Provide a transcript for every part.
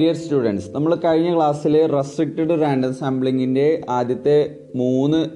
Dear students നമ്മൾ കഴിഞ്ഞ ക്ലാസ്സിൽ റെസ്ട്രിക്റ്റഡ് റാൻഡം സാമ്പിളിങ്ങിന്റെ ആദ്യത്തെ മൂന്ന്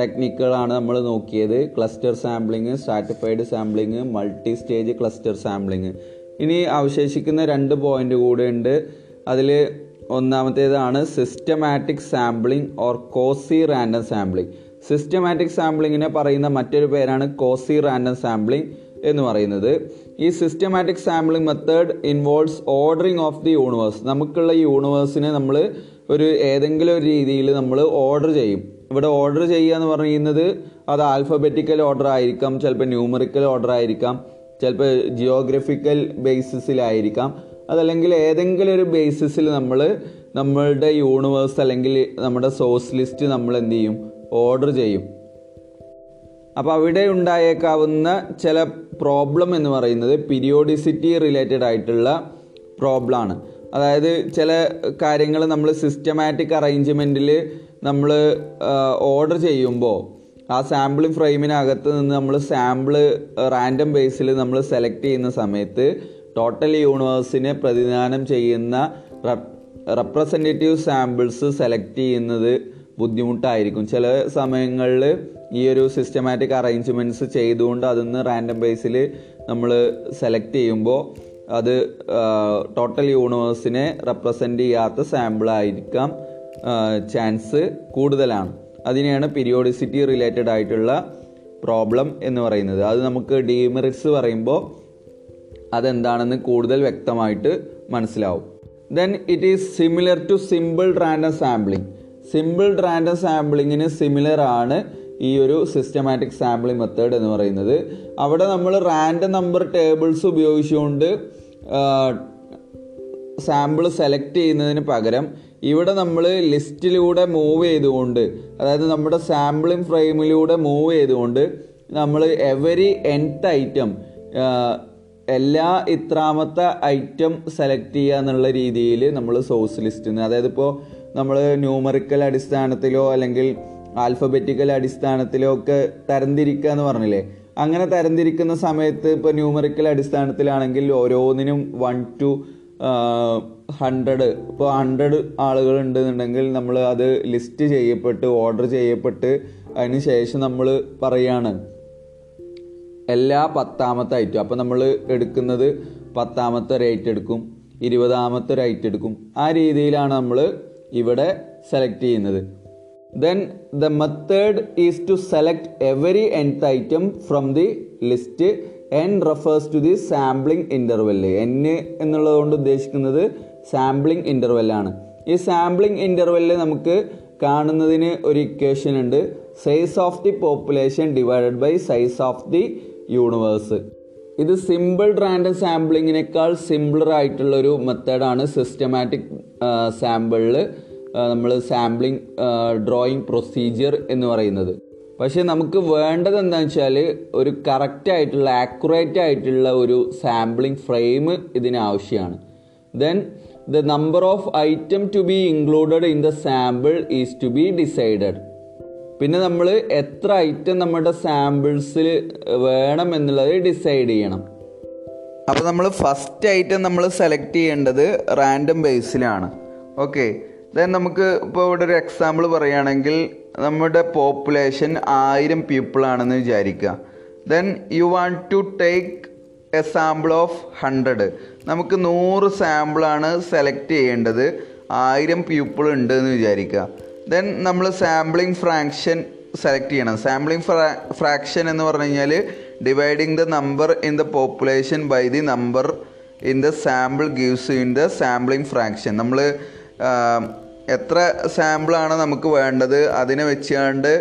ടെക്നിക്കുകളാണ് നമ്മൾ നോക്കിയത്. Cluster sampling stratified sampling multi stage cluster sampling ഇനി അവശേഷിക്കുന്ന രണ്ട് പോയിന്റ് കൂടെ ഉണ്ട്. അതിൽ ഒന്നാമത്തേതാണ് systematic sampling or quasi random sampling systematic സാമ്പിളിങ്ങിനെ പറയുന്ന മറ്റൊരു പേരാണ് കോസി റാൻഡം സാമ്പിളിംഗ് എന്ന് പറയുന്നത്. ഈ systematic sampling method involves ordering of the universe നമുക്കുള്ള യൂണിവേഴ്സിനെ നമ്മൾ ഒരു ഏതെങ്കിലും ഒരു രീതിയിൽ നമ്മൾ ഓർഡർ ചെയ്യും. ഇവിടെ ഓർഡർ ചെയ്യുക എന്ന് പറയുന്നത് അത് ആൽഫബറ്റിക്കൽ ഓർഡർ ആയിരിക്കാം ചിലപ്പോൾ ന്യൂമറിക്കൽ ഓർഡർ ആയിരിക്കാം ചിലപ്പോൾ ജിയോഗ്രഫിക്കൽ ബേസിസിലായിരിക്കാം അതല്ലെങ്കിൽ ഏതെങ്കിലും ഒരു ബേസിസിൽ നമ്മൾ നമ്മളുടെ യൂണിവേഴ്സ് അല്ലെങ്കിൽ നമ്മുടെ സോഴ്സ് ലിസ്റ്റ് നമ്മൾ എന്ത് ചെയ്യും? ഓർഡർ ചെയ്യും. അപ്പോൾ അവിടെ ഉണ്ടായേക്കാവുന്ന ചില പ്രോബ്ലം എന്ന് പറയുന്നത് പീരിയോഡിസിറ്റി റിലേറ്റഡ് ആയിട്ടുള്ള പ്രോബ്ലമാണ് അതായത് ചില കാര്യങ്ങൾ നമ്മൾ സിസ്റ്റമാറ്റിക് അറേഞ്ച്മെന്റിൽ നമ്മൾ ഓർഡർ ചെയ്യുമ്പോൾ ആ സാമ്പിൾ ഫ്രെയിമിനകത്ത് നിന്ന് നമ്മൾ സാമ്പിൾ റാൻഡം ബേസിൽ നമ്മൾ സെലക്ട് ചെയ്യുന്ന സമയത്ത് ടോട്ടൽ യൂണിവേഴ്സിനെ പ്രതിനിധാനം ചെയ്യുന്ന റെപ്രസെന്റേറ്റീവ് സാമ്പിൾസ് സെലക്ട് ചെയ്യുന്നത് ബുദ്ധിമുട്ടായിരിക്കും. ചില സമയങ്ങളിൽ ഈ ഒരു സിസ്റ്റമാറ്റിക് അറേഞ്ച്മെന്റ്സ് ചെയ്തുകൊണ്ട് അതിന്ന് റാൻഡം ബേസിൽ നമ്മൾ സെലക്ട് ചെയ്യുമ്പോൾ അത് ടോട്ടൽ യൂണിവേഴ്സിനെ റെപ്രസെന്റ് ചെയ്യാത്ത സാമ്പിളായിരിക്കാം ചാൻസ് കൂടുതലാണ്. അതിനെയാണ് പീരിയോഡിസിറ്റി റിലേറ്റഡ് ആയിട്ടുള്ള പ്രോബ്ലം എന്ന് പറയുന്നത്. അത് നമുക്ക് ഡീമെറിറ്റ്സ് പറയുമ്പോൾ അതെന്താണെന്ന് കൂടുതൽ വ്യക്തമായിട്ട് മനസ്സിലാവും. Then it is similar to simple random sampling simple random സാമ്പിളിങ്ങിന് similar ആണ് ഈ ഒരു സിസ്റ്റമാറ്റിക് സാമ്പിളിംഗ് മെത്തേഡ് എന്ന് പറയുന്നത്. അവിടെ നമ്മൾ റാൻഡം നമ്പർ ടേബിൾസ് ഉപയോഗിച്ചുകൊണ്ട് സാമ്പിൾ സെലക്ട് ചെയ്യുന്നതിന് പകരം ഇവിടെ നമ്മൾ ലിസ്റ്റിലൂടെ മൂവ് ചെയ്തുകൊണ്ട് അതായത് നമ്മുടെ സാമ്പിളിംഗ് ഫ്രെയിമിലൂടെ മൂവ് ചെയ്തുകൊണ്ട് നമ്മൾ എവരി എൻത്ത് ഐറ്റം എല്ലാ ഇത്രാമത്തെ ഐറ്റം സെലക്ട് ചെയ്യുക എന്നുള്ള രീതിയിൽ നമ്മൾ സോഴ്സ് ലിസ്റ്റിൽ അതായത് ഇപ്പോൾ നമ്മൾ ന്യൂമറിക്കൽ അടിസ്ഥാനത്തിലോ അല്ലെങ്കിൽ ആൽഫബറ്റിക്കൽ അടിസ്ഥാനത്തിലോ ഒക്കെ തരംതിരിക്കുക എന്ന് പറഞ്ഞില്ലേ? അങ്ങനെ തരംതിരിക്കുന്ന സമയത്ത് ഇപ്പോൾ ന്യൂമറിക്കൽ അടിസ്ഥാനത്തിലാണെങ്കിൽ ഓരോന്നിനും വൺ ടു ഹൺഡ്രഡ് ഇപ്പോൾ ഹൺഡ്രഡ് ആളുകൾ ഉണ്ടെന്നുണ്ടെങ്കിൽ നമ്മൾ അത് ലിസ്റ്റ് ചെയ്യപ്പെട്ട് ഓർഡർ ചെയ്യപ്പെട്ട് അതിന് ശേഷം നമ്മൾ പറയാണ്. എല്ലാ പത്താമത്തെ ഐറ്റം അപ്പോൾ നമ്മൾ എടുക്കുന്നത് പത്താമത്തെ ഒരു ഐറ്റം എടുക്കും ഇരുപതാമത്തെ ഒരു ഐറ്റം എടുക്കും. ആ രീതിയിലാണ് നമ്മൾ ഇവിടെ സെലക്ട് ചെയ്യുന്നത്. Then the method is to select every nth item from the list n refers to the sampling interval n എന്നുള്ളത് കൊണ്ട് ഉദ്ദേശിക്കുന്നത് സാമ്പിളിംഗ് ഇന്റർവെല്ലാണ് ഈ സാമ്പിളിംഗ് ഇന്റർവെല്ല് നമുക്ക് കാണുന്നതിന് ഒരു ഇക്വേഷൻ ഉണ്ട്. Size of the population divided by size of the universe ഇത് simple random സാമ്പിളിങ്ങിനേക്കാൾ സിമ്പിളർ ആയിട്ടുള്ള ഒരു മെത്തേഡാണ് സിസ്റ്റമാറ്റിക് സാമ്പിളിൽ നമ്മൾ സാമ്പിളിംഗ് ഡ്രോയിങ് പ്രൊസീജിയർ എന്ന് പറയുന്നത്. പക്ഷേ നമുക്ക് വേണ്ടത് എന്താണെന്ന് വെച്ചാൽ ഒരു കറക്റ്റ് ആയിട്ടുള്ള ആക്യുറേറ്റ് ആയിട്ടുള്ള ഒരു സാമ്പിളിംഗ് ഫ്രെയിം ഇതിന് ആവശ്യമാണ്. Then the number of item to be included in the sample is to be decided പിന്നെ നമ്മൾ എത്ര ഐറ്റം നമ്മുടെ സാമ്പിൾസിൽ വേണം എന്നുള്ളത് ഡിസൈഡ് ചെയ്യണം. അപ്പോൾ നമ്മൾ ഫസ്റ്റ് ഐറ്റം നമ്മൾ സെലക്ട് ചെയ്യേണ്ടത് റാൻഡം ബേസിലാണ് ഓക്കെ ദെൻ നമുക്ക് ഇപ്പോൾ ഇവിടെ ഒരു എക്സാമ്പിൾ പറയുകയാണെങ്കിൽ നമ്മുടെ പോപ്പുലേഷൻ ആയിരം പീപ്പിൾ ആണെന്ന് വിചാരിക്കുക. Then you want to take a sample of hundred നമുക്ക് നൂറ് സാമ്പിളാണ് സെലക്ട് ചെയ്യേണ്ടത്. ആയിരം പീപ്പിൾ ഉണ്ട് എന്ന് വിചാരിക്കുക. ദെൻ നമ്മൾ സാമ്പിളിംഗ് ഫ്രാക്ഷൻ സെലക്ട് ചെയ്യണം. സാമ്പിളിംഗ് ഫ്രാക്ഷൻ എന്ന് പറഞ്ഞു കഴിഞ്ഞാൽ dividing the number in the population by the number in the sample gives in the sampling fraction നമ്മൾ എത്ര സാമ്പിളാണ് നമുക്ക് വേണ്ടത് അതിനെ വെച്ചുകൊണ്ട്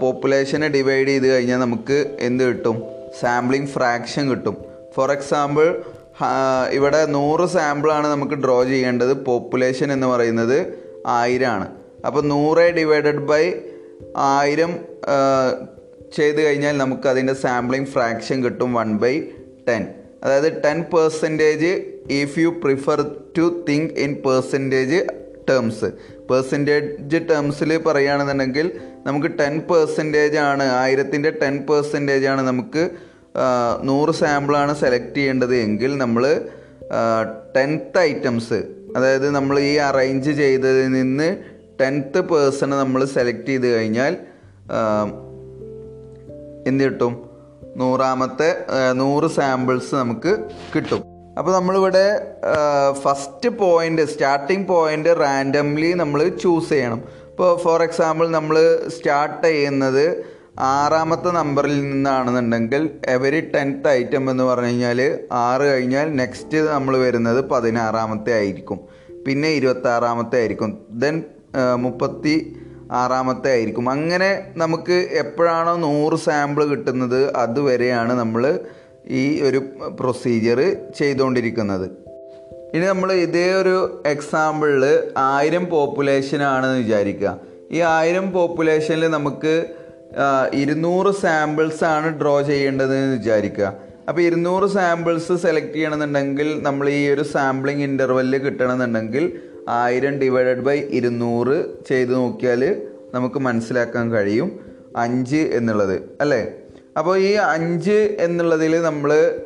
പോപ്പുലേഷനെ ഡിവൈഡ് ചെയ്ത് കഴിഞ്ഞാൽ നമുക്ക് എന്ത് കിട്ടും? സാമ്പിളിംഗ് ഫ്രാക്ഷൻ കിട്ടും. ഫോർ എക്സാമ്പിൾ ഇവിടെ നൂറ് സാമ്പിളാണ് നമുക്ക് ഡ്രോ ചെയ്യേണ്ടത്. പോപ്പുലേഷൻ എന്ന് പറയുന്നത് ആയിരമാണ് അപ്പോൾ നൂറ് ഡിവൈഡഡ് ബൈ ആയിരം ചെയ്ത് കഴിഞ്ഞാൽ നമുക്ക് അതിന്റെ സാമ്പിളിംഗ് ഫ്രാക്ഷൻ കിട്ടും വൺ ബൈ ടെൻ അതായത് ten percentage if you prefer to think in percentage terms percentage ടേംസിൽ പറയുകയാണെന്നുണ്ടെങ്കിൽ നമുക്ക് ടെൻ പെർസെന്റേജ് ആണ് ആയിരത്തിന്റെ ടെൻ പെർസെന്റേജ് ആണ് നമുക്ക് നൂറ് സാമ്പിളാണ് സെലക്ട് ചെയ്യേണ്ടത് എങ്കിൽ നമ്മൾ ടെൻത്ത് ഐറ്റംസ് അതായത് നമ്മൾ ഈ അറേഞ്ച് ചെയ്തതിൽ നിന്ന് ടെൻത്ത് പേഴ്സണ് നമ്മൾ സെലക്ട് ചെയ്ത് കഴിഞ്ഞാൽ എന്ത് കിട്ടും? നൂറാമത്തെ നൂറ് സാമ്പിൾസ് നമുക്ക് കിട്ടും. അപ്പോൾ നമ്മളിവിടെ first point starting point randomly നമ്മൾ ചൂസ് ചെയ്യണം. ഇപ്പോൾ ഫോർ എക്സാമ്പിൾ നമ്മൾ സ്റ്റാർട്ട് ചെയ്യുന്നത് ആറാമത്തെ നമ്പറിൽ നിന്നാണെന്നുണ്ടെങ്കിൽ എവരി ടെൻത്ത് ഐറ്റം എന്ന് പറഞ്ഞു കഴിഞ്ഞാൽ ആറ് കഴിഞ്ഞാൽ നെക്സ്റ്റ് നമ്മൾ വരുന്നത് പതിനാറാമത്തെ ആയിരിക്കും. പിന്നെ ഇരുപത്താറാമത്തെ ആയിരിക്കും. ദെൻ മുപ്പത്തി ആറാമത്തെ ആയിരിക്കും. അങ്ങനെ നമുക്ക് എപ്പോഴാണോ നൂറ് സാമ്പിൾ കിട്ടുന്നത് അതുവരെയാണ് നമ്മൾ ഈ ഒരു പ്രൊസീജിയർ ചെയ്തുകൊണ്ടിരിക്കുന്നത്. ഇനി നമ്മൾ ഇതേ ഒരു എക്സാമ്പിളിൽ ആയിരം പോപ്പുലേഷൻ ആണെന്ന് വിചാരിക്കുക. ഈ ആയിരം പോപ്പുലേഷനിൽ നമുക്ക് ഇരുന്നൂറ് സാമ്പിൾസ് ആണ് ഡ്രോ ചെയ്യേണ്ടതെന്ന് വിചാരിക്കുക. അപ്പോൾ ഇരുന്നൂറ് സാമ്പിൾസ് സെലക്ട് ചെയ്യണമെന്നുണ്ടെങ്കിൽ നമ്മൾ ഈ ഒരു സാമ്പിളിംഗ് ഇന്റർവെല്ലിൽ കിട്ടണമെന്നുണ്ടെങ്കിൽ ആയിരം ഡിവൈഡഡ് ബൈ ഇരുന്നൂറ് ചെയ്ത് നോക്കിയാൽ നമുക്ക് മനസ്സിലാക്കാൻ കഴിയും. അഞ്ച് എന്നുള്ളത് അല്ലേ? അപ്പോൾ ഈ അഞ്ച് എന്നുള്ളതിൽ നമ്മൾ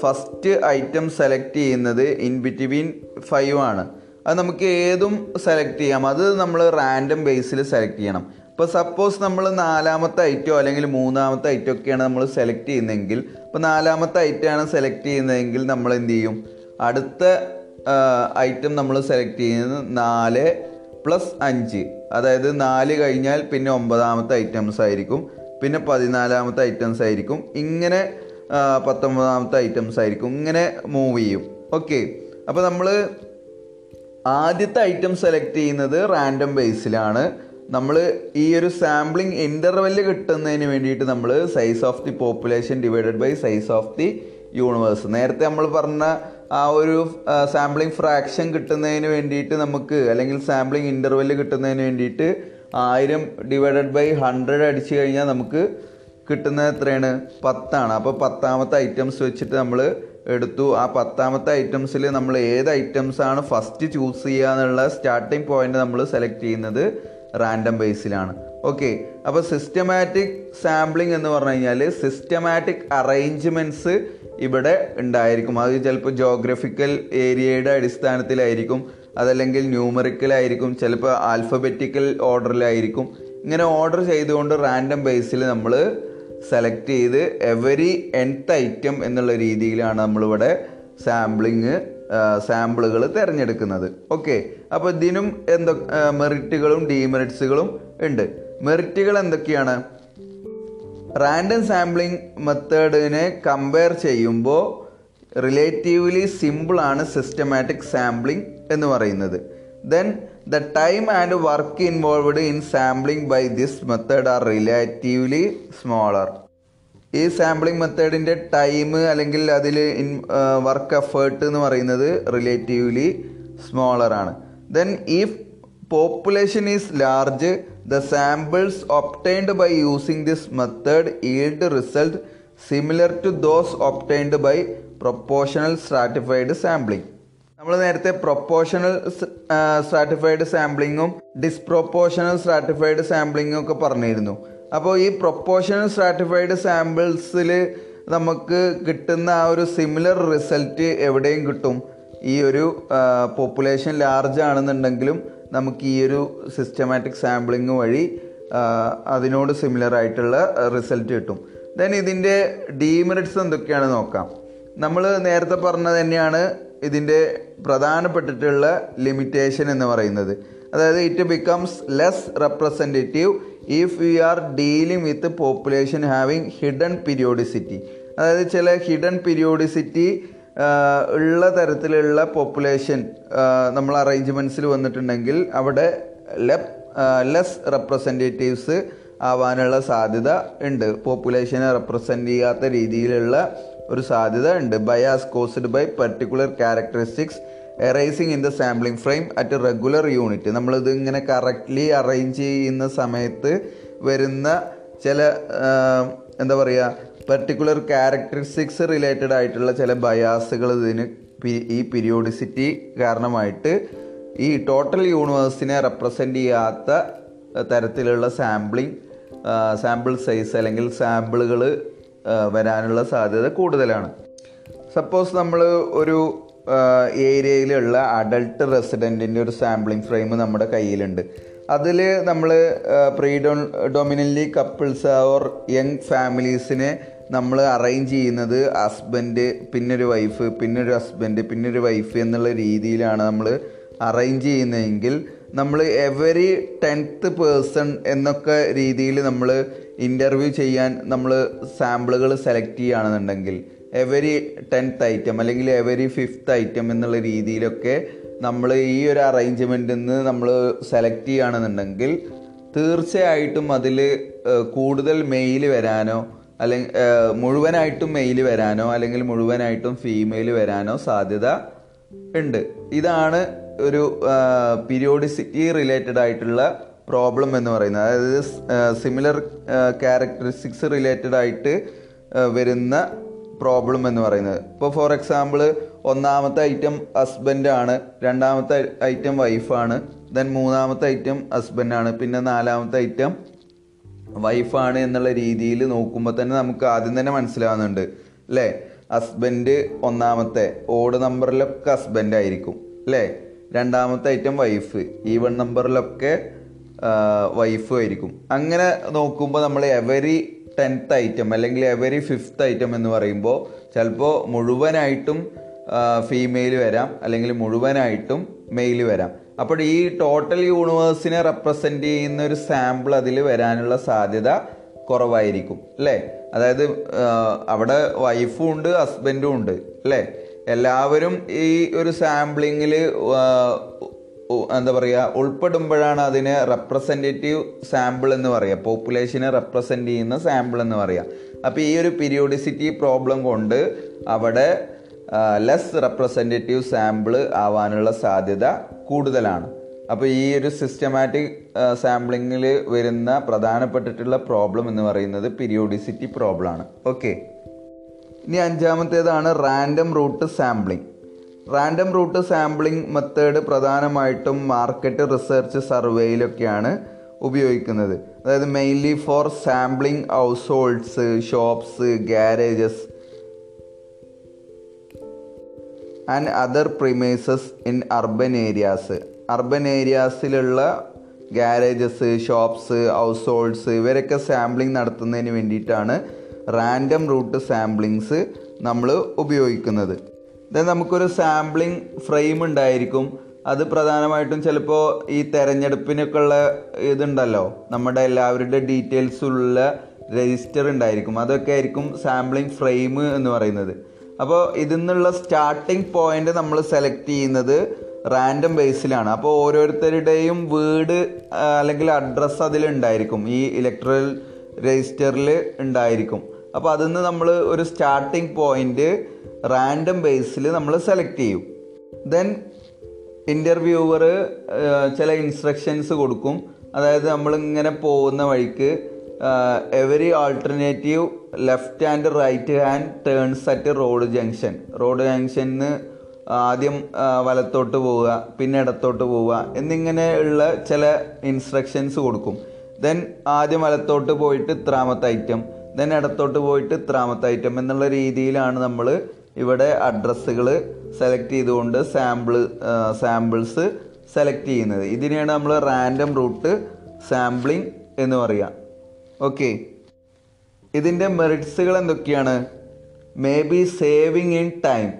ഫസ്റ്റ് ഐറ്റം സെലക്ട് ചെയ്യുന്നത് ഇൻ ബിറ്റ്വീൻ ഫൈവ് ആണ്. അത് നമുക്ക് ഏതും സെലക്ട് ചെയ്യാം. അത് നമ്മൾ റാൻഡം ബേസിൽ സെലക്ട് ചെയ്യണം. ഇപ്പോൾ സപ്പോസ് നമ്മൾ നാലാമത്തെ ഐറ്റോ അല്ലെങ്കിൽ മൂന്നാമത്തെ ഐറ്റം ഒക്കെയാണ് നമ്മൾ സെലക്ട് ചെയ്യുന്നതെങ്കിൽ ഇപ്പോൾ നാലാമത്തെ ഐറ്റമാണ് സെലക്ട് ചെയ്യുന്നതെങ്കിൽ നമ്മൾ എന്ത് ചെയ്യും? അടുത്ത ഐറ്റം നമ്മൾ സെലക്ട് ചെയ്യുന്നത് നാല് പ്ലസ് അഞ്ച്. അതായത് നാല് കഴിഞ്ഞാൽ പിന്നെ ഒമ്പതാമത്തെ ഐറ്റംസ് ആയിരിക്കും. പിന്നെ പതിനാലാമത്തെ ഐറ്റംസ് ആയിരിക്കും. ഇങ്ങനെ പത്തൊമ്പതാമത്തെ ഐറ്റംസ് ആയിരിക്കും. ഇങ്ങനെ മൂവ് ചെയ്യും. ഓക്കെ അപ്പോൾ നമ്മൾ ആദ്യത്തെ ഐറ്റം സെലക്ട് ചെയ്യുന്നത് റാൻഡം ബേസിലാണ് നമ്മൾ ഈ ഒരു സാമ്പിളിംഗ് ഇന്റർവെൽ കിട്ടുന്നതിന് വേണ്ടിയിട്ട് നമ്മൾ size of the population divided by size of the universe നേരത്തെ നമ്മൾ പറഞ്ഞ ആ ഒരു സാമ്പിളിംഗ് ഫ്രാക്ഷൻ കിട്ടുന്നതിന് വേണ്ടിയിട്ട് നമുക്ക് അല്ലെങ്കിൽ സാമ്പിളിംഗ് ഇന്റർവെൽ കിട്ടുന്നതിന് വേണ്ടിയിട്ട് ആയിരം ഡിവൈഡഡ് ബൈ ഹൺഡ്രഡ് അടിച്ചു കഴിഞ്ഞാൽ നമുക്ക് കിട്ടുന്നത് എത്രയാണ്? പത്താണ്. അപ്പോൾ പത്താമത്തെ ഐറ്റംസ് വെച്ചിട്ട് നമ്മൾ എടുത്തു. ആ പത്താമത്തെ ഐറ്റംസിൽ നമ്മൾ ഏത് ഐറ്റംസ് ആണ് ഫസ്റ്റ് ചൂസ് ചെയ്യുക എന്നുള്ള സ്റ്റാർട്ടിംഗ് പോയിന്റ് നമ്മൾ സെലക്ട് ചെയ്യുന്നത് റാൻഡം ബേസിലാണ് ഓക്കെ. അപ്പോൾ സിസ്റ്റമാറ്റിക് സാമ്പിളിംഗ് എന്ന് പറഞ്ഞു കഴിഞ്ഞാൽ സിസ്റ്റമാറ്റിക് അറേഞ്ച്മെന്റ്സ് ഇവിടെ ഉണ്ടായിരിക്കും. അത് ചിലപ്പോൾ ജോഗ്രഫിക്കൽ ഏരിയയുടെ അടിസ്ഥാനത്തിലായിരിക്കും അതല്ലെങ്കിൽ ന്യൂമറിക്കലായിരിക്കും ചിലപ്പോൾ ആൽഫബറ്റിക്കൽ ഓർഡറിലായിരിക്കും ഇങ്ങനെ ഓർഡർ ചെയ്തുകൊണ്ട് റാൻഡം ബേസിൽ നമ്മൾ സെലക്ട് ചെയ്ത് എവരി എൻത്ത് ഐറ്റം എന്നുള്ള രീതിയിലാണ് നമ്മളിവിടെ സാമ്പിളിങ് സാമ്പിളുകൾ തിരഞ്ഞെടുക്കുന്നത്. ഓക്കെ. അപ്പോൾ ഇതിനും എന്തൊക്കെ മെറിറ്റുകളും ഡീമെറിറ്റ്സുകളും ഉണ്ട്. മെറിറ്റുകൾ എന്തൊക്കെയാണ്? റാൻഡം സാമ്പിളിംഗ് മെത്തേഡിനെ കമ്പയർ ചെയ്യുമ്പോൾ റിലേറ്റീവ്ലി സിമ്പിളാണ് സിസ്റ്റമാറ്റിക് സാമ്പിളിംഗ് എന്ന് പറയുന്നത്. Then the time and work involved in sampling by this method are relatively smaller ഈ സാമ്പിളിംഗ് മെത്തേഡിന്റെ ടൈം അല്ലെങ്കിൽ അതിൽ ഇൻ വർക്ക് എഫേർട്ട് എന്ന് പറയുന്നത് റിലേറ്റീവ്ലി സ്മോളർ ആണ്. Then if population is large the samples obtained by using this method yield result similar to those obtained by proportional stratified sampling നമ്മൾ നേരത്തെ proportional stratified സാമ്പിളിങ്ങും ഡിസ്പ്രൊപ്പോർഷണൽ stratified സാമ്പിളിങ്ങും ഒക്കെ പറഞ്ഞിരുന്നു. അപ്പോൾ ഈ പ്രൊപ്പോഷണൽ സ്ട്രാറ്റിഫൈഡ് സാമ്പിൾസിൽ നമുക്ക് കിട്ടുന്ന ആ ഒരു സിമിലർ റിസൾട്ട് എവിടെയും കിട്ടും? ഈ ഒരു പോപ്പുലേഷൻ ലാർജ് ആണെന്നുണ്ടെങ്കിലും നമുക്ക് ഈ ഒരു സിസ്റ്റമാറ്റിക് സാമ്പിളിങ് വഴി അതിനോട് സിമിലർ ആയിട്ടുള്ള റിസൾട്ട് കിട്ടും. ദെൻ ഇതിന്റെ ഡീമെറിറ്റ്സ് എന്തൊക്കെയാണ് നോക്കാം. നമ്മൾ നേരത്തെ പറഞ്ഞത് തന്നെയാണ് ഇതിന്റെ പ്രധാനപ്പെട്ടിട്ടുള്ള ലിമിറ്റേഷൻ എന്ന് പറയുന്നത്. അതായത് it becomes less representative if we are dealing with population having hidden periodicity അതായത് ചില ഹിഡൻ പീരിയോഡിസിറ്റി ഉള്ള തരത്തിലുള്ള പോപ്പുലേഷൻ നമ്മൾ അറേഞ്ച്മെന്റ്സിൽ വന്നിട്ടുണ്ടെങ്കിൽ അവിടെ ലെപ് ലെസ് റെപ്രസെന്റേറ്റീവ്സ് ആവാനുള്ള സാധ്യത ഉണ്ട്. പോപ്പുലേഷനെ റെപ്രസെന്റ് ചെയ്യാത്ത രീതിയിലുള്ള ഒരു സാധ്യത ഉണ്ട്. Bias caused by particular characteristics arising in the sampling frame at regular unit നമ്മളിത് ഇങ്ങനെ കറക്റ്റ്ലി അറേഞ്ച് ചെയ്യുന്ന സമയത്ത് വരുന്ന ചില എന്താ പറയുക പർട്ടിക്കുലർ ക്യാരക്ടറിസ്റ്റിക്സ് റിലേറ്റഡ് ആയിട്ടുള്ള ചില ബയാസുകൾ ഇതിന് ഈ പിരിയോഡിസിറ്റി കാരണമായിട്ട് ഈ ടോട്ടൽ യൂണിവേഴ്സിനെ റെപ്രസെന്റ് ചെയ്യാത്ത തരത്തിലുള്ള സാമ്പിളിംഗ് സാമ്പിൾ സൈസ് അല്ലെങ്കിൽ സാമ്പിളുകൾ വരാനുള്ള സാധ്യത കൂടുതലാണ്. സപ്പോസ് നമ്മൾ ഒരു ഏരിയയിലുള്ള അഡൾട്ട് റെസിഡന്റിന്റെ ഒരു സാമ്പിളിംഗ് ഫ്രെയിം നമ്മുടെ കയ്യിലുണ്ട്. അതിൽ നമ്മൾ predominantly couples or young ഫാമിലീസിനെ നമ്മൾ അറേഞ്ച് ചെയ്യുന്നത് ഹസ്ബൻഡ് പിന്നൊരു വൈഫ് പിന്നൊരു ഹസ്ബൻഡ് പിന്നൊരു വൈഫ് എന്നുള്ള രീതിയിലാണ് നമ്മൾ അറേഞ്ച് ചെയ്യുന്നതെങ്കിൽ നമ്മൾ എവറി ടെൻത്ത് പേഴ്സൺ എന്നൊക്കെ രീതിയിൽ നമ്മൾ ഇന്റർവ്യൂ ചെയ്യാൻ നമ്മൾ സാമ്പിളുകൾ സെലക്ട് ചെയ്യുകയാണെന്നുണ്ടെങ്കിൽ എവരി ടെൻത്ത് ഐറ്റം അല്ലെങ്കിൽ എവരി ഫിഫ്ത്ത് ഐറ്റം എന്നുള്ള രീതിയിലൊക്കെ നമ്മൾ ഈ ഒരു അറേഞ്ച്മെന്റിൽ നിന്ന് നമ്മൾ സെലക്ട് ചെയ്യുകയാണെന്നുണ്ടെങ്കിൽ തീർച്ചയായിട്ടും അതിൽ കൂടുതൽ മെയിൽ വരാനോ അല്ലെങ്കിൽ മുഴുവനായിട്ടും മെയിൽ വരാനോ അല്ലെങ്കിൽ മുഴുവനായിട്ടും ഫീമെയിൽ വരാനോ സാധ്യത ഉണ്ട്. ഇതാണ് ഒരു പീരിയോഡിസിറ്റി റിലേറ്റഡ് ആയിട്ടുള്ള പ്രോബ്ലം എന്ന് പറയുന്നത്. അതായത് സിമിലർ ക്യാരക്ടറിസ്റ്റിക്സ് റിലേറ്റഡ് ആയിട്ട് വരുന്ന പ്രോബ്ലം എന്ന് പറയുന്നത്. ഇപ്പോൾ ഫോർ എക്സാമ്പിൾ ഒന്നാമത്തെ ഐറ്റം ഹസ്ബൻഡാണ് രണ്ടാമത്തെ ഐറ്റം വൈഫാണ് ദെൻ മൂന്നാമത്തെ ഐറ്റം ഹസ്ബൻഡാണ് പിന്നെ നാലാമത്തെ ഐറ്റം വൈഫാണ് എന്നുള്ള രീതിയിൽ നോക്കുമ്പോൾ തന്നെ നമുക്ക് ആദ്യം തന്നെ മനസ്സിലാവുന്നുണ്ട് അല്ലേ? ഹസ്ബൻഡ് ഒന്നാമത്തെ ഓട് നമ്പറിലൊക്കെ ഹസ്ബൻഡ് ആയിരിക്കും അല്ലേ? രണ്ടാമത്തെ ഐറ്റം വൈഫ് ഈവൺ നമ്പറിലൊക്കെ വൈഫ് ആയിരിക്കും. അങ്ങനെ നോക്കുമ്പോൾ നമ്മൾ എവരി ടെൻത്ത് ഐറ്റം അല്ലെങ്കിൽ എവരി ഫിഫ്ത്ത് ഐറ്റം എന്ന് പറയുമ്പോൾ ചിലപ്പോൾ മുഴുവനായിട്ടും ഫീമെയിൽ വരാം അല്ലെങ്കിൽ മുഴുവനായിട്ടും മെയിൽ വരാം. അപ്പോൾ ഈ ടോട്ടൽ യൂണിവേഴ്സിനെ റെപ്രസെന്റ് ചെയ്യുന്ന ഒരു സാമ്പിൾ അതിൽ വരാനുള്ള സാധ്യത കുറവായിരിക്കും അല്ലേ? അതായത് അവിടെ വൈഫും ഉണ്ട് ഹസ്ബൻഡും ഉണ്ട് അല്ലേ? എല്ലാവരും ഈ ഒരു സാമ്പിളിങ്ങിൽ എന്താ പറയുക ഉൾപ്പെടുമ്പോഴാണ് അതിനെ റെപ്രസെന്റേറ്റീവ് സാമ്പിൾ എന്ന് പറയുക പോപ്പുലേഷനെ റെപ്രസെന്റ് ചെയ്യുന്ന സാമ്പിൾ എന്ന് പറയുക. അപ്പോൾ ഈ ഒരു പീരിയോഡിസിറ്റി പ്രോബ്ലം കൊണ്ട് അവിടെ ലെസ് റെപ്രസെന്റേറ്റീവ് സാമ്പിൾ ആവാനുള്ള സാധ്യത കൂടുതലാണ്. അപ്പോൾ ഈ ഒരു സിസ്റ്റമാറ്റിക് സാമ്പിളിങ്ങിൽ വരുന്ന പ്രധാനപ്പെട്ടിട്ടുള്ള പ്രോബ്ലം എന്ന് പറയുന്നത് പീരിയോഡിസിറ്റി പ്രോബ്ലം ആണ്. ഓക്കെ ഇനി അഞ്ചാമത്തേതാണ് random route sampling random route sampling method പ്രധാനമായിട്ടും മാർക്കറ്റ് റിസർച്ച് സർവേയിലൊക്കെയാണ് ഉപയോഗിക്കുന്നത്. അതായത് mainly for sampling households shops garages and other premises in urban areas urban ഏരിയാസിലുള്ള garages shops households ഇവരൊക്കെ സാമ്പിളിംഗ് നടത്തുന്നതിന് വേണ്ടിയിട്ടാണ് റാൻഡം റൂട്ട് സാമ്പിളിങ്സ് നമ്മൾ ഉപയോഗിക്കുന്നത്. ദെൻ നമുക്കൊരു സാമ്പിളിംഗ് ഫ്രെയിം ഉണ്ടായിരിക്കും. അത് പ്രധാനമായിട്ടും ചിലപ്പോൾ ഈ തെരഞ്ഞെടുപ്പിനൊക്കെ ഉള്ള ഇതുണ്ടല്ലോ. നമ്മുടെ എല്ലാവരുടെ ഡീറ്റെയിൽസ് ഉള്ള രജിസ്റ്റർ ഉണ്ടായിരിക്കും. അതൊക്കെ ആയിരിക്കും സാമ്പിളിംഗ് ഫ്രെയിം എന്ന് പറയുന്നത്. അപ്പോൾ ഇതിൽ നിന്നുള്ള സ്റ്റാർട്ടിംഗ് പോയിന്റ് നമ്മൾ സെലക്ട് ചെയ്യുന്നത് റാൻഡം ബേസിലാണ് അപ്പോൾ ഓരോരുത്തരുടെയും വീട് അല്ലെങ്കിൽ അഡ്രസ്സ് അതിലുണ്ടായിരിക്കും. ഈ ഇലക്ട്രൽ രജിസ്റ്ററിൽ ഉണ്ടായിരിക്കും. അപ്പോൾ അതിൽ നിന്ന് നമ്മൾ ഒരു സ്റ്റാർട്ടിംഗ് പോയിന്റ് റാൻഡം ബേസിൽ നമ്മൾ സെലക്ട് ചെയ്യും. ദെൻ ഇന്റർവ്യൂവർ ചില ഇൻസ്ട്രക്ഷൻസ് കൊടുക്കും. അതായത് നമ്മളിങ്ങനെ പോകുന്ന വഴിക്ക് every alternative left and right hand turns at road junction road ജംഗ്ഷനിന്ന് ആദ്യം വലത്തോട്ട് പോവുക പിന്നെ ഇടത്തോട്ട് പോവുക എന്നിങ്ങനെ ഉള്ള ചില ഇൻസ്ട്രക്ഷൻസ് കൊടുക്കും. ദെൻ ആദ്യം വലത്തോട്ട് പോയിട്ട് ഇത്രാമത്തെ ഐറ്റം ദെൻ ഇടത്തോട്ട് പോയിട്ട് ഇത്രാമത്തെ ഐറ്റം എന്നുള്ള രീതിയിലാണ് നമ്മൾ ഇവിടെ അഡ്രസ്സുകൾ സെലക്ട് ചെയ്തുകൊണ്ട് സാമ്പിൾ സാമ്പിൾസ് സെലക്ട് ചെയ്യുന്നത്. ഇതിനെയാണ് നമ്മൾ റാൻഡം റൂട്ട് സാമ്പിളിംഗ് എന്ന് പറയുക ഓക്കെ ഇതിന്റെ മെറിറ്റ്സുകൾ എന്തൊക്കെയാണ്? May be saving in time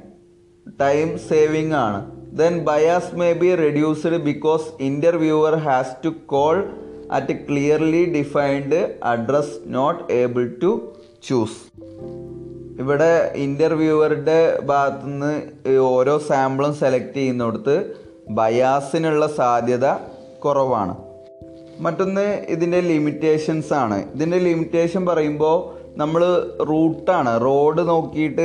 time saving ആണ്. Then bias may be reduced because interviewer has to call at clearly defined address not able to choose ഇവിടെ ഇന്റർവ്യൂവറുടെ ഭാഗത്തുനിന്ന് ഓരോ സാമ്പിളും സെലക്ട് ചെയ്യുന്നിടത്ത് ബയാസിനുള്ള സാധ്യത കുറവാണ്. മറ്റൊന്ന് ഇതിന്റെ ലിമിറ്റേഷൻസ് ആണ്. ഇതിന്റെ ലിമിറ്റേഷൻ പറയുമ്പോൾ നമ്മൾ റൂട്ടാണ് റോഡ് നോക്കിയിട്ട്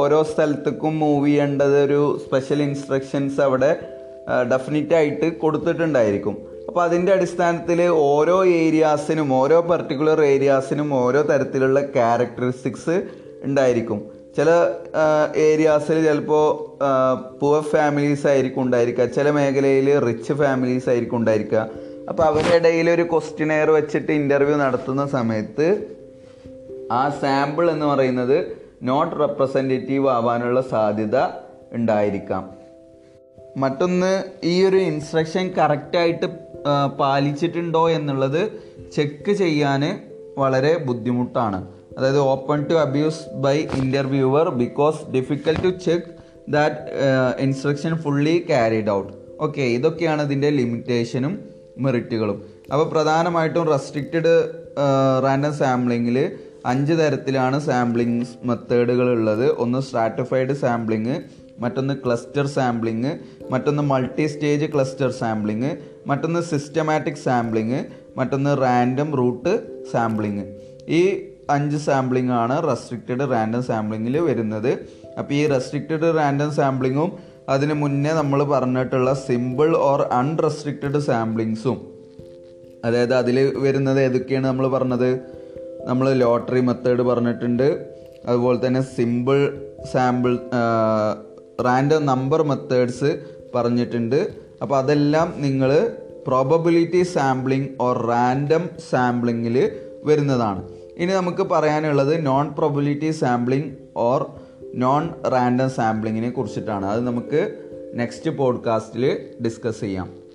ഓരോ സ്ഥലത്തേക്കും മൂവ് ചെയ്യേണ്ടത് ഒരു സ്പെഷ്യൽ ഇൻസ്ട്രക്ഷൻസ് അവിടെ ഡെഫിനറ്റ് ആയിട്ട് കൊടുത്തിട്ടുണ്ടായിരിക്കും. അപ്പോൾ അതിന്റെ അടിസ്ഥാനത്തിൽ ഓരോ ഏരിയാസിനും ഓരോ പർട്ടിക്കുലർ ഏരിയാസിനും ഓരോ തരത്തിലുള്ള ക്യാരക്ടറിസ്റ്റിക്സ് ഉണ്ടായിരിക്കും. ചില ഏരിയാസിൽ ചിലപ്പോൾ പുവർ ഫാമിലീസ് ആയിരിക്കും ഉണ്ടായിരിക്കുക. ചില മേഖലയിൽ റിച്ച് ഫാമിലീസ് ആയിരിക്കും ഉണ്ടായിരിക്കുക. അപ്പോൾ അവരുടെ ഇടയിൽ ഒരു ക്വസ്റ്റിനെയർ വെച്ചിട്ട് ഇന്റർവ്യൂ നടത്തുന്ന സമയത്ത് ആ സാമ്പിൾ എന്ന് പറയുന്നത് നോട്ട് റെപ്രസെന്റേറ്റീവ് ആവാനുള്ള സാധ്യത ഉണ്ടായിരിക്കാം. മറ്റൊന്ന് ഈ ഒരു ഇൻസ്ട്രക്ഷൻ കറക്റ്റായിട്ട് പാലിച്ചിട്ടുണ്ടോ എന്നുള്ളത് ചെക്ക് ചെയ്യാൻ വളരെ ബുദ്ധിമുട്ടാണ്. അതായത് open to abuse by interviewer because difficult to check that instruction fully carried out okay ഇതൊക്കെയാണ് ഇതിന്റെ ലിമിറ്റേഷനും മെറിറ്റുകളും. അപ്പോൾ പ്രധാനമായിട്ടും റെസ്ട്രിക്റ്റഡ് റാൻഡം സാമ്പിളിങ്ങിൽ അഞ്ച് തരത്തിലാണ് സാമ്പിളിങ് മെത്തേഡുകൾ ഉള്ളത്. ഒന്ന് സ്ട്രാറ്റിഫൈഡ് സാമ്പിളിങ് മറ്റൊന്ന് ക്ലസ്റ്റർ സാമ്പിളിങ് മറ്റൊന്ന് മൾട്ടി സ്റ്റേജ് ക്ലസ്റ്റർ സാമ്പിളിങ് മറ്റൊന്ന് സിസ്റ്റമാറ്റിക് സാമ്പിളിങ് മറ്റൊന്ന് റാൻഡം റൂട്ട് സാമ്പിളിങ് ഈ അഞ്ച് സാമ്പിളിംഗ് ആണ് റെസ്ട്രിക്റ്റഡ് റാൻഡം സാമ്പിളിങ്ങിൽ വരുന്നത്. അപ്പോൾ ഈ റെസ്ട്രിക്റ്റഡ് റാൻഡം സാമ്പിളിങ്ങും അതിന് മുന്നേ നമ്മൾ പറഞ്ഞിട്ടുള്ള സിമ്പിൾ ഓർ അൺറെസ്ട്രിക്റ്റഡ് സാമ്പിളിങ്സും അതായത് അതിൽ വരുന്നത് ഏതൊക്കെയാണ് നമ്മൾ പറഞ്ഞത്? നമ്മൾ ലോട്ടറി മെത്തേഡ് പറഞ്ഞിട്ടുണ്ട്. അതുപോലെ തന്നെ simple sample random number methods പറഞ്ഞിട്ടുണ്ട്. അപ്പോൾ അതെല്ലാം നിങ്ങൾ പ്രോബബിലിറ്റി സാമ്പിളിംഗ് ഓർ റാൻഡം സാമ്പിളിങ്ങിൽ വരുന്നതാണ്. ഇനി നമുക്ക് പറയാനുള്ളത് non probability sampling or non random സാമ്പിളിങ്ങിനെ കുറിച്ചിട്ടാണ്. അത് നമുക്ക് നെക്സ്റ്റ് പോഡ്കാസ്റ്റിൽ ഡിസ്കസ് ചെയ്യാം.